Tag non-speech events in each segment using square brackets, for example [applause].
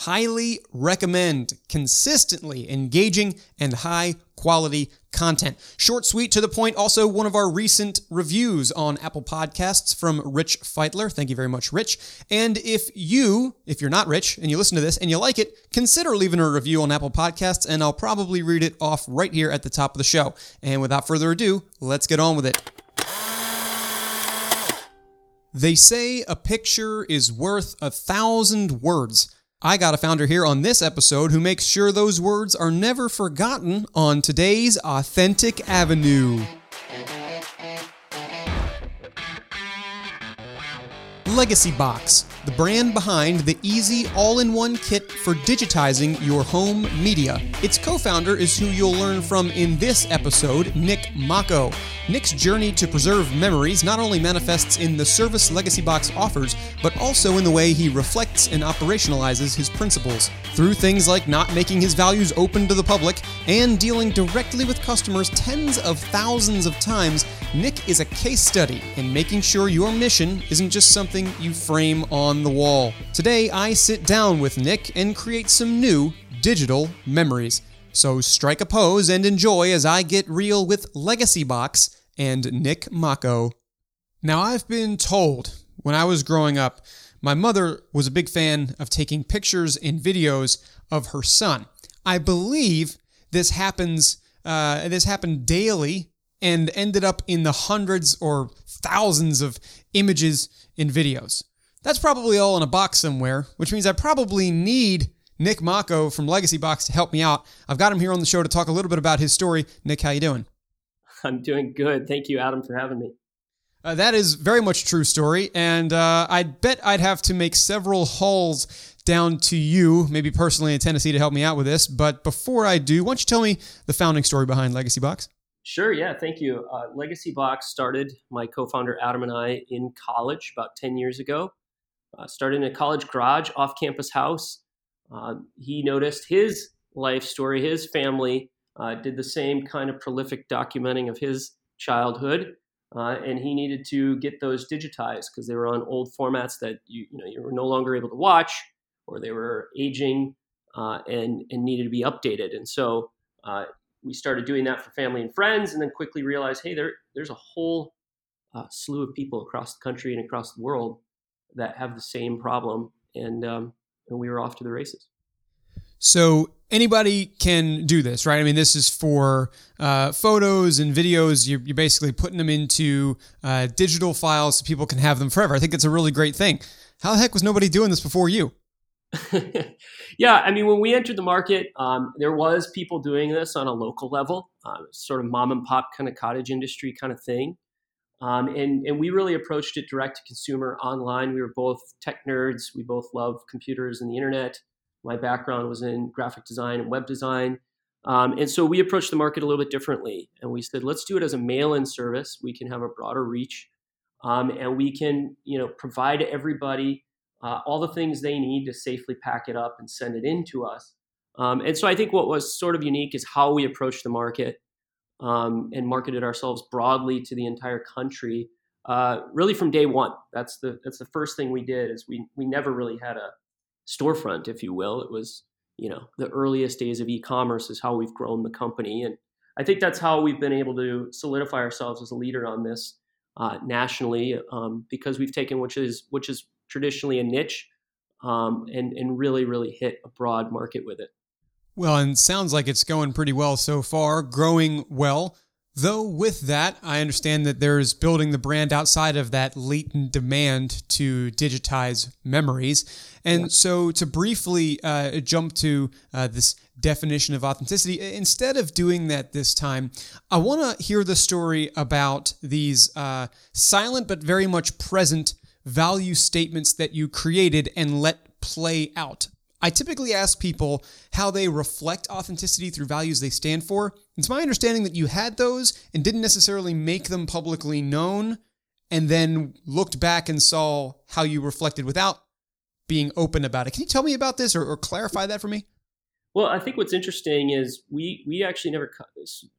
highly recommend consistently engaging and high quality content. Short, sweet, to the point. Also, one of our recent reviews on Apple Podcasts from Rich Feitler. Thank you very much, Rich. And if you, if you're not rich and you listen to this and you like it, consider leaving a review on Apple Podcasts, and I'll probably read it off right here at the top of the show. And without further ado, let's get on with it. They say a picture is worth a thousand words. I got a founder here on this episode who makes sure those words are never forgotten on today's Authentic Avenue. Legacybox, the brand behind the easy all in one kit for digitizing your home media. Its co founder is who you'll learn from in this episode, Nick Macco. Nick's journey to preserve memories not only manifests in the service Legacybox offers, but also in the way he reflects and operationalizes his principles. Through things like not making his values open to the public and dealing directly with customers tens of thousands of times, Nick is a case study in making sure your mission isn't just something you frame on the wall. Today, I sit down with Nick and create some new digital memories. So strike a pose and enjoy as I get real with Legacybox and Nick Macco. Now, I've been told when I was growing up, my mother was a big fan of taking pictures and videos of her son. I believe this happens. Uh, this happened daily and ended up in the hundreds or thousands of images and videos. That's probably all in a box somewhere, which means I probably need Nick Macco from Legacybox to help me out. I've got him here on the show to talk a little bit about his story. Nick, how you doing? [laughs] I'm doing good. Thank you, Adam, for having me. Uh, that is very much true story, and uh, I bet I'd have to make several hauls down to you, maybe personally in Tennessee, to help me out with this. But before I do, why don't you tell me the founding story behind Legacybox? Sure, yeah, thank you. Uh, Legacybox started my co-founder Adam and I in college about ten years ago. Uh, started in a college garage, off-campus house. Uh, he noticed his life story, his family uh, did the same kind of prolific documenting of his childhood, uh, and he needed to get those digitized because they were on old formats that you you know you were no longer able to watch, or they were aging uh, and and needed to be updated. And so uh, we started doing that for family and friends, and then quickly realized, hey, there there's a whole uh, slew of people across the country and across the world that have the same problem, and um, and we were off to the races. So anybody can do this, right? I mean, this is for uh, photos and videos. You're, you're, basically putting them into uh, digital files so people can have them forever. I think it's a really great thing. How the heck was nobody doing this before you? [laughs] yeah, I mean, when we entered the market, um, there was people doing this on a local level, uh, sort of mom and pop kind of cottage industry kind of thing. Um, and, and we really approached it direct to consumer online. We were both tech nerds. We both love computers and the internet. My background was in graphic design and web design. Um, and so we approached the market a little bit differently. And we said, let's do it as a mail in service. We can have a broader reach. Um, and we can you know, provide everybody uh, all the things they need to safely pack it up and send it in to us. Um, and so I think what was sort of unique is how we approached the market um, and marketed ourselves broadly to the entire country. Uh, really from day one, that's the that's the first thing we did. Is we we never really had a storefront, if you will. It was, you know, the earliest days of e-commerce is how we've grown the company, and I think that's how we've been able to solidify ourselves as a leader on this uh, nationally, um, because we've taken which is which is traditionally a niche, um, and and really really hit a broad market with it. Well, and sounds like it's going pretty well so far, growing well. Though, with that, I understand that there's building the brand outside of that latent demand to digitize memories. And yeah. so, to briefly uh, jump to uh, this definition of authenticity, instead of doing that this time, I want to hear the story about these uh, silent but very much present value statements that you created and let play out. I typically ask people how they reflect authenticity through values they stand for. It's my understanding that you had those and didn't necessarily make them publicly known, and then looked back and saw how you reflected without being open about it. Can you tell me about this or, or clarify that for me? Well, I think what's interesting is we we actually never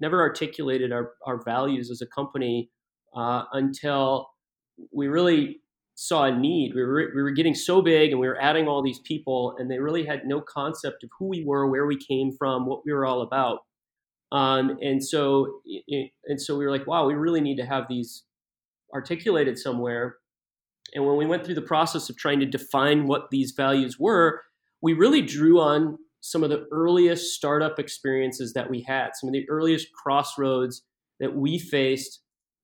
never articulated our, our values as a company uh, until we really saw a need. We were, we were getting so big and we were adding all these people, and they really had no concept of who we were, where we came from, what we were all about. Um, and so, and so we were like, wow, we really need to have these articulated somewhere. And when we went through the process of trying to define what these values were, we really drew on some of the earliest startup experiences that we had, some of the earliest crossroads that we faced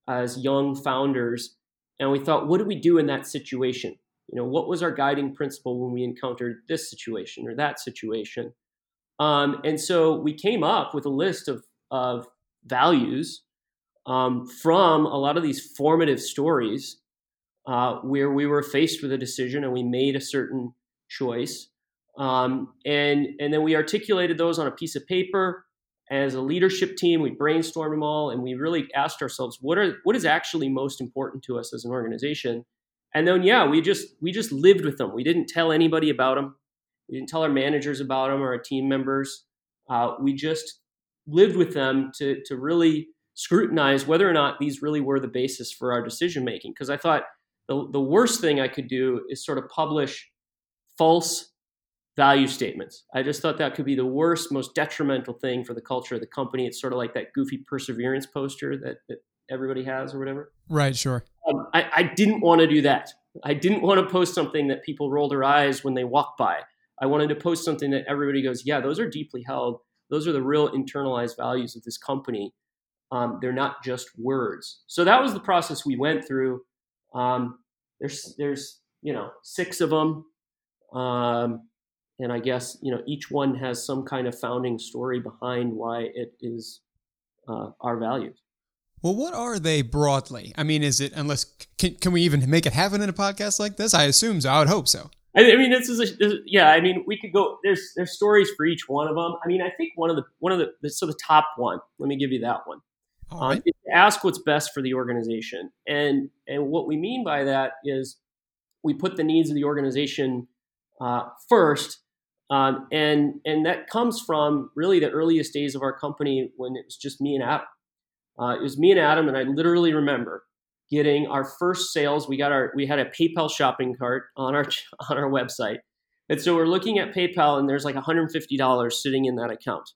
as young founders and we thought, what do we do in that situation? You know, what was our guiding principle when we encountered this situation or that situation? Um, and so we came up with a list of, of values um, from a lot of these formative stories uh, where we were faced with a decision and we made a certain choice. Um, and, and then we articulated those on a piece of paper as a leadership team, we brainstormed them all and we really asked ourselves what are what is actually most important to us as an organization. And then yeah, we just we just lived with them. We didn't tell anybody about them. We didn't tell our managers about them or our team members. Uh, we just lived with them to to really scrutinize whether or not these really were the basis for our decision making. Because I thought the the worst thing I could do is sort of publish false value statements. I just thought that could be the worst, most detrimental thing for the culture of the company. It's sort of like that goofy perseverance poster that, that everybody has or whatever. Right, sure. Um, I, I didn't want to do that. I didn't want to post something that people roll their eyes when they walk by. I wanted to post something that everybody goes, yeah, those are deeply held. Those are the real internalized values of this company. Um, they're not just words. So that was the process we went through. Um, there's, there's, you know, six of them. Um, and I guess you know each one has some kind of founding story behind why it is uh, our values. Well, what are they broadly? I mean, is it unless can, can we even make it happen in a podcast like this? I assume so. I would hope so. I mean, this is a, this, yeah. I mean, we could go. There's there's stories for each one of them. I mean, I think one of the one of the so the top one. Let me give you that one. Um, ask what's best for the organization, and and what we mean by that is we put the needs of the organization uh, first, um, and and that comes from really the earliest days of our company when it was just me and Adam. Uh, it was me and Adam, and I literally remember getting our first sales. We got our we had a PayPal shopping cart on our [laughs] on our website, and so we're looking at PayPal, and there's like 150 dollars sitting in that account.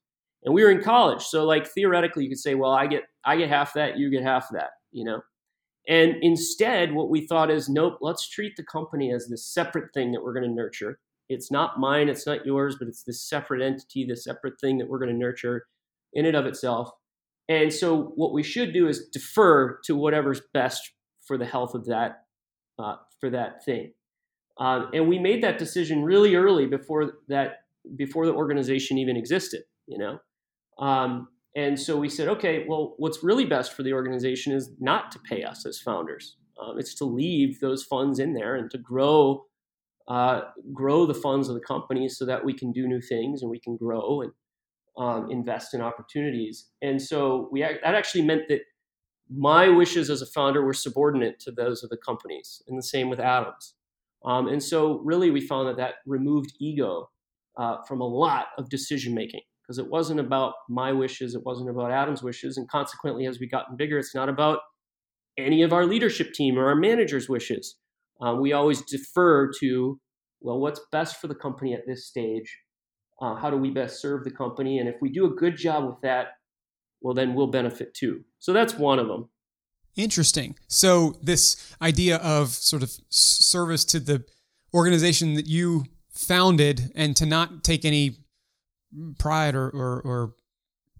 And we were in college, so like theoretically, you could say, well, I get I get half that, you get half that, you know. And instead, what we thought is, nope, let's treat the company as this separate thing that we're going to nurture it's not mine, it's not yours, but it's this separate entity, this separate thing that we're going to nurture in and of itself. And so, what we should do is defer to whatever's best for the health of that uh, for that thing. Um, and we made that decision really early before that before the organization even existed. You know, um, and so we said, okay, well, what's really best for the organization is not to pay us as founders. Um, it's to leave those funds in there and to grow uh, grow the funds of the company so that we can do new things and we can grow and um, invest in opportunities. And so we that actually meant that my wishes as a founder were subordinate to those of the companies, and the same with Adam's. Um, and so really, we found that that removed ego uh, from a lot of decision making because it wasn't about my wishes, it wasn't about Adam's wishes, and consequently, as we gotten bigger, it's not about any of our leadership team or our managers' wishes uh, we always defer to, well, what's best for the company at this stage? Uh, how do we best serve the company? And if we do a good job with that, well, then we'll benefit too. So that's one of them. Interesting. So this idea of sort of service to the organization that you founded and to not take any pride or, or, or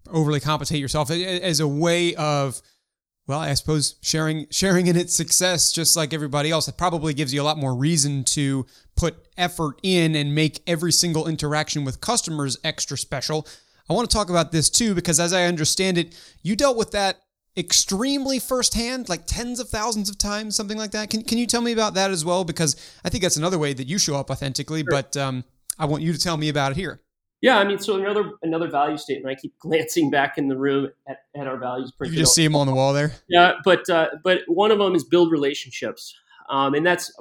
overly compensate yourself as a way of well, I suppose sharing sharing in its success, just like everybody else, it probably gives you a lot more reason to put effort in and make every single interaction with customers extra special. I want to talk about this too because, as I understand it, you dealt with that extremely firsthand, like tens of thousands of times, something like that. Can Can you tell me about that as well? Because I think that's another way that you show up authentically. Sure. But um, I want you to tell me about it here. Yeah, I mean, so another another value statement. I keep [laughs] glancing back in the room at, at our values. You just see them on the wall there. Yeah, but uh, but one of them is build relationships, um, and that's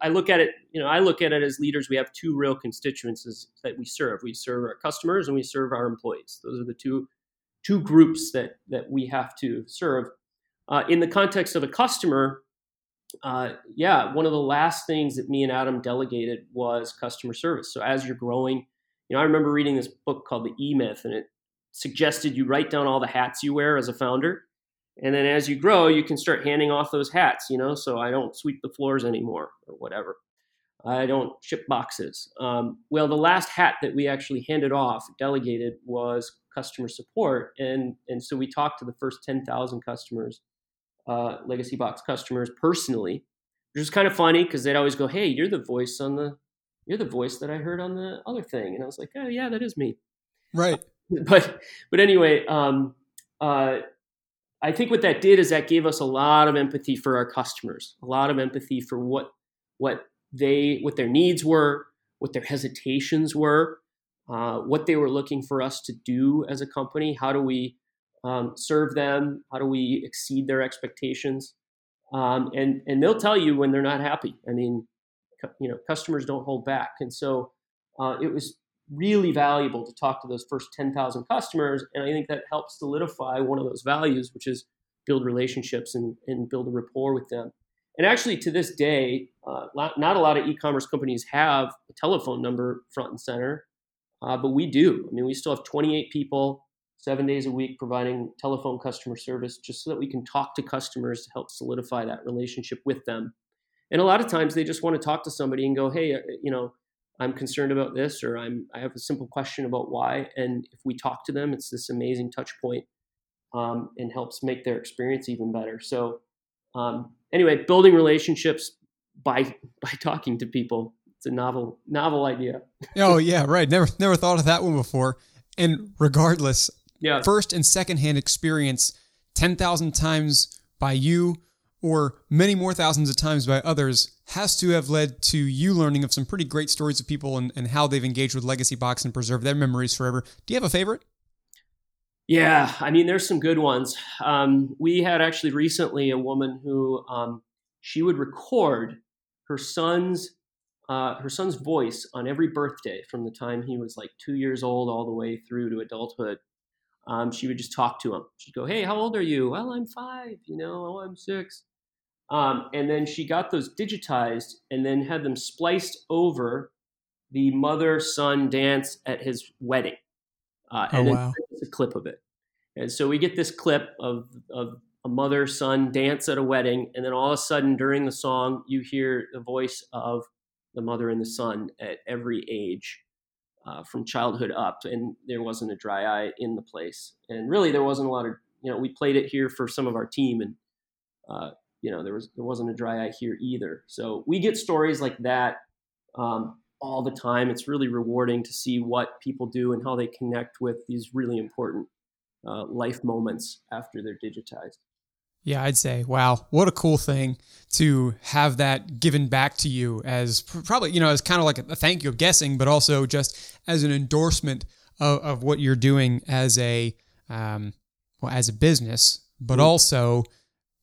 I look at it. You know, I look at it as leaders. We have two real constituencies that we serve. We serve our customers and we serve our employees. Those are the two two groups that that we have to serve. Uh, in the context of a customer, uh, yeah, one of the last things that me and Adam delegated was customer service. So as you're growing, you know, I remember reading this book called The E Myth, and it suggested you write down all the hats you wear as a founder. And then as you grow, you can start handing off those hats, you know, so I don't sweep the floors anymore or whatever. I don't ship boxes. Um, well, the last hat that we actually handed off, delegated, was customer support. And, and so we talked to the first 10,000 customers, uh, Legacybox customers personally, which is kind of funny because they'd always go, Hey, you're the voice on the, you're the voice that I heard on the other thing. And I was like, Oh, yeah, that is me. Right. [laughs] But, but anyway, um, uh, I think what that did is that gave us a lot of empathy for our customers, a lot of empathy for what what they what their needs were, what their hesitations were, uh, what they were looking for us to do as a company. How do we um, serve them? How do we exceed their expectations? Um, and and they'll tell you when they're not happy. I mean, you know, customers don't hold back, and so uh, it was really valuable to talk to those first 10,000 customers. And I think that helps solidify one of those values, which is build relationships and, and build a rapport with them. And actually, to this day, uh, not a lot of e-commerce companies have a telephone number front and center, uh, but we do. I mean, we still have 28 people, seven days a week, providing telephone customer service, just so that we can talk to customers to help solidify that relationship with them. And a lot of times, they just want to talk to somebody and go, "Hey, uh, you know, I'm concerned about this, or I'm I have a simple question about why." And if we talk to them, it's this amazing touch point um, and helps make their experience even better. So um, anyway, building relationships by [laughs] by talking to people. It's a novel novel idea. [laughs] oh yeah, right. Never never thought of that one before. And regardless, yeah. first and second hand experience ten thousand times by you or many more thousands of times by others has to have led to you learning of some pretty great stories of people and, and how they've engaged with Legacybox and preserved their memories forever. Do you have a favorite? Yeah, I mean, there's some good ones. Um, we had actually recently a woman who um, she would record her son's uh, her son's voice on every birthday from the time he was like two years old all the way through to adulthood. Um, she would just talk to him. She'd go, "Hey, how old are you?" "Well, I'm five. You know, oh, I'm six. Um, and then she got those digitized and then had them spliced over the mother son dance at his wedding. Uh, and oh, wow. a clip of it. And so we get this clip of, of a mother son dance at a wedding. And then all of a sudden during the song, you hear the voice of the mother and the son at every age. Uh, from childhood up, and there wasn't a dry eye in the place, and really there wasn't a lot of you know we played it here for some of our team, and uh, you know there was there wasn't a dry eye here either. So we get stories like that um, all the time. It's really rewarding to see what people do and how they connect with these really important uh, life moments after they're digitized. Yeah, I'd say, wow, what a cool thing to have that given back to you as probably, you know, as kind of like a thank you of guessing, but also just as an endorsement of, of what you're doing as a, um, well, as a business, but mm-hmm. also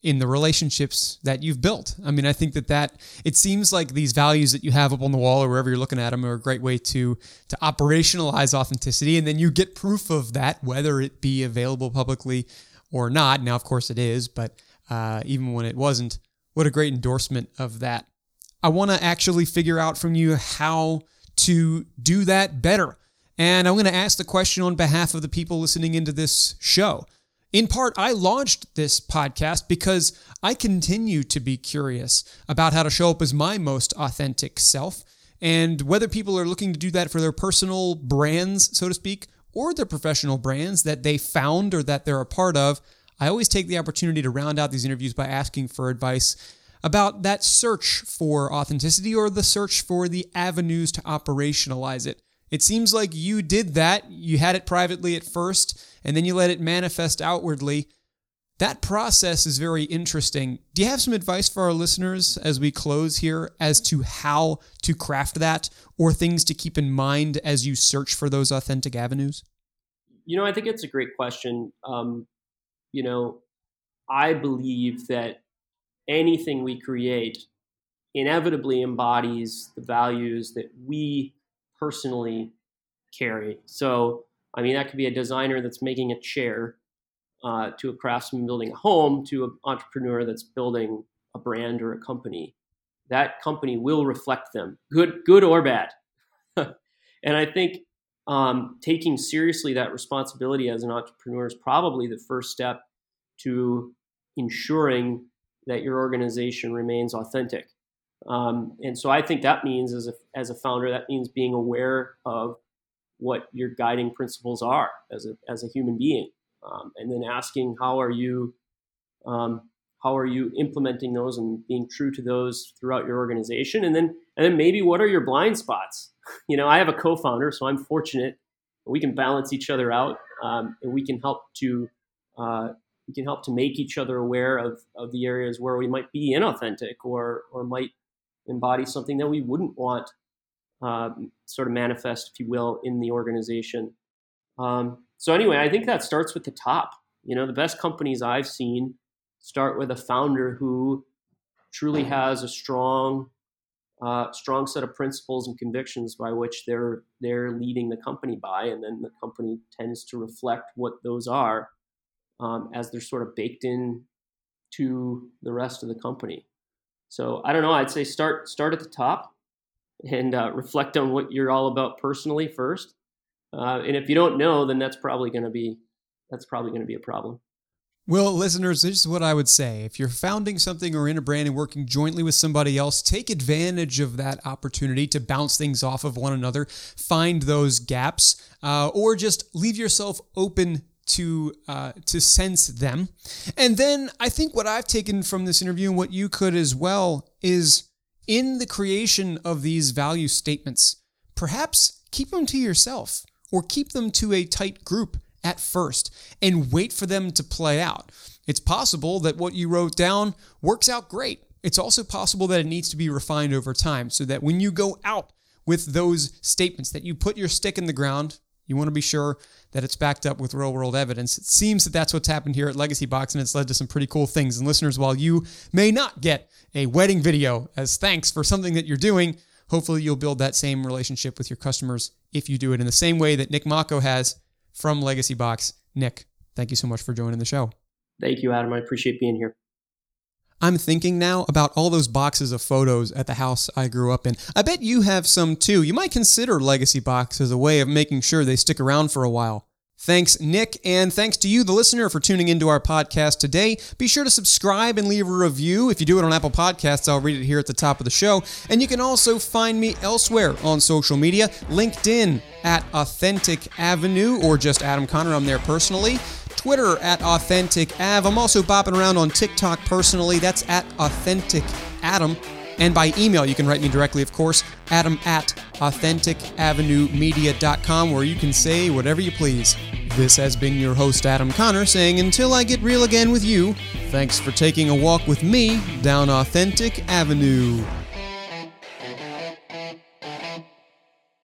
in the relationships that you've built. I mean, I think that that it seems like these values that you have up on the wall or wherever you're looking at them are a great way to to operationalize authenticity, and then you get proof of that, whether it be available publicly or not. Now, of course, it is, but uh, even when it wasn't, what a great endorsement of that. I want to actually figure out from you how to do that better. And I'm going to ask the question on behalf of the people listening into this show. In part, I launched this podcast because I continue to be curious about how to show up as my most authentic self. And whether people are looking to do that for their personal brands, so to speak, or their professional brands that they found or that they're a part of, I always take the opportunity to round out these interviews by asking for advice about that search for authenticity or the search for the avenues to operationalize it. It seems like you did that. You had it privately at first, and then you let it manifest outwardly. That process is very interesting. Do you have some advice for our listeners as we close here as to how to craft that or things to keep in mind as you search for those authentic avenues? You know, I think it's a great question. Um, you know, I believe that anything we create inevitably embodies the values that we personally carry. So, I mean, that could be a designer that's making a chair, uh, to a craftsman building a home, to an entrepreneur that's building a brand or a company, that company will reflect them, good, good or bad. [laughs] and I think um, taking seriously that responsibility as an entrepreneur is probably the first step to ensuring that your organization remains authentic. Um, and so I think that means, as a, as a founder, that means being aware of what your guiding principles are as a, as a human being. Um, and then asking, how are you um, how are you implementing those and being true to those throughout your organization? And then and then maybe what are your blind spots? [laughs] You know i have a co-founder so i'm fortunate. We can balance each other out um, and we can help to uh, we can help to make each other aware of, of the areas where we might be inauthentic or or might embody something that we wouldn't want um, sort of manifest if you will in the organization um, so anyway i think that starts with the top you know the best companies i've seen start with a founder who truly has a strong uh, strong set of principles and convictions by which they're they're leading the company by, and then the company tends to reflect what those are um, as they're sort of baked in to the rest of the company. So I don't know. I'd say start start at the top and uh, reflect on what you're all about personally first. Uh, and if you don't know, then that's probably going to be that's probably going to be a problem. Well, listeners, this is what I would say. If you're founding something or in a brand and working jointly with somebody else, take advantage of that opportunity to bounce things off of one another, find those gaps, uh, or just leave yourself open to uh, to sense them. And then I think what I've taken from this interview and what you could as well is in the creation of these value statements, perhaps keep them to yourself or keep them to a tight group at first and wait for them to play out. It's possible that what you wrote down works out great. It's also possible that it needs to be refined over time so that when you go out with those statements that you put your stick in the ground, you want to be sure that it's backed up with real world evidence. It seems that that's what's happened here at Legacybox, and it's led to some pretty cool things. And listeners, while you may not get a wedding video as thanks for something that you're doing, hopefully you'll build that same relationship with your customers if you do it in the same way that Nick Macco has from Legacybox. Nick, thank you so much for joining the show. Thank you, Adam. I appreciate being here. I'm thinking now about all those boxes of photos at the house I grew up in. I bet you have some too. You might consider Legacybox as a way of making sure they stick around for a while. Thanks, Nick, and thanks to you, the listener, for tuning into our podcast today. Be sure to subscribe and leave a review. If you do it on Apple Podcasts, I'll read it here at the top of the show. And you can also find me elsewhere on social media LinkedIn at Authentic Avenue or just Adam Conner. I'm there personally. Twitter at Authentic Av. I'm also bopping around on TikTok personally. That's at Authentic Adam. And by email, you can write me directly, of course, adam at AuthenticAvenueMedia.com, where you can say whatever you please. This has been your host, Adam Connor, saying until I get real again with you, thanks for taking a walk with me down Authentic Avenue.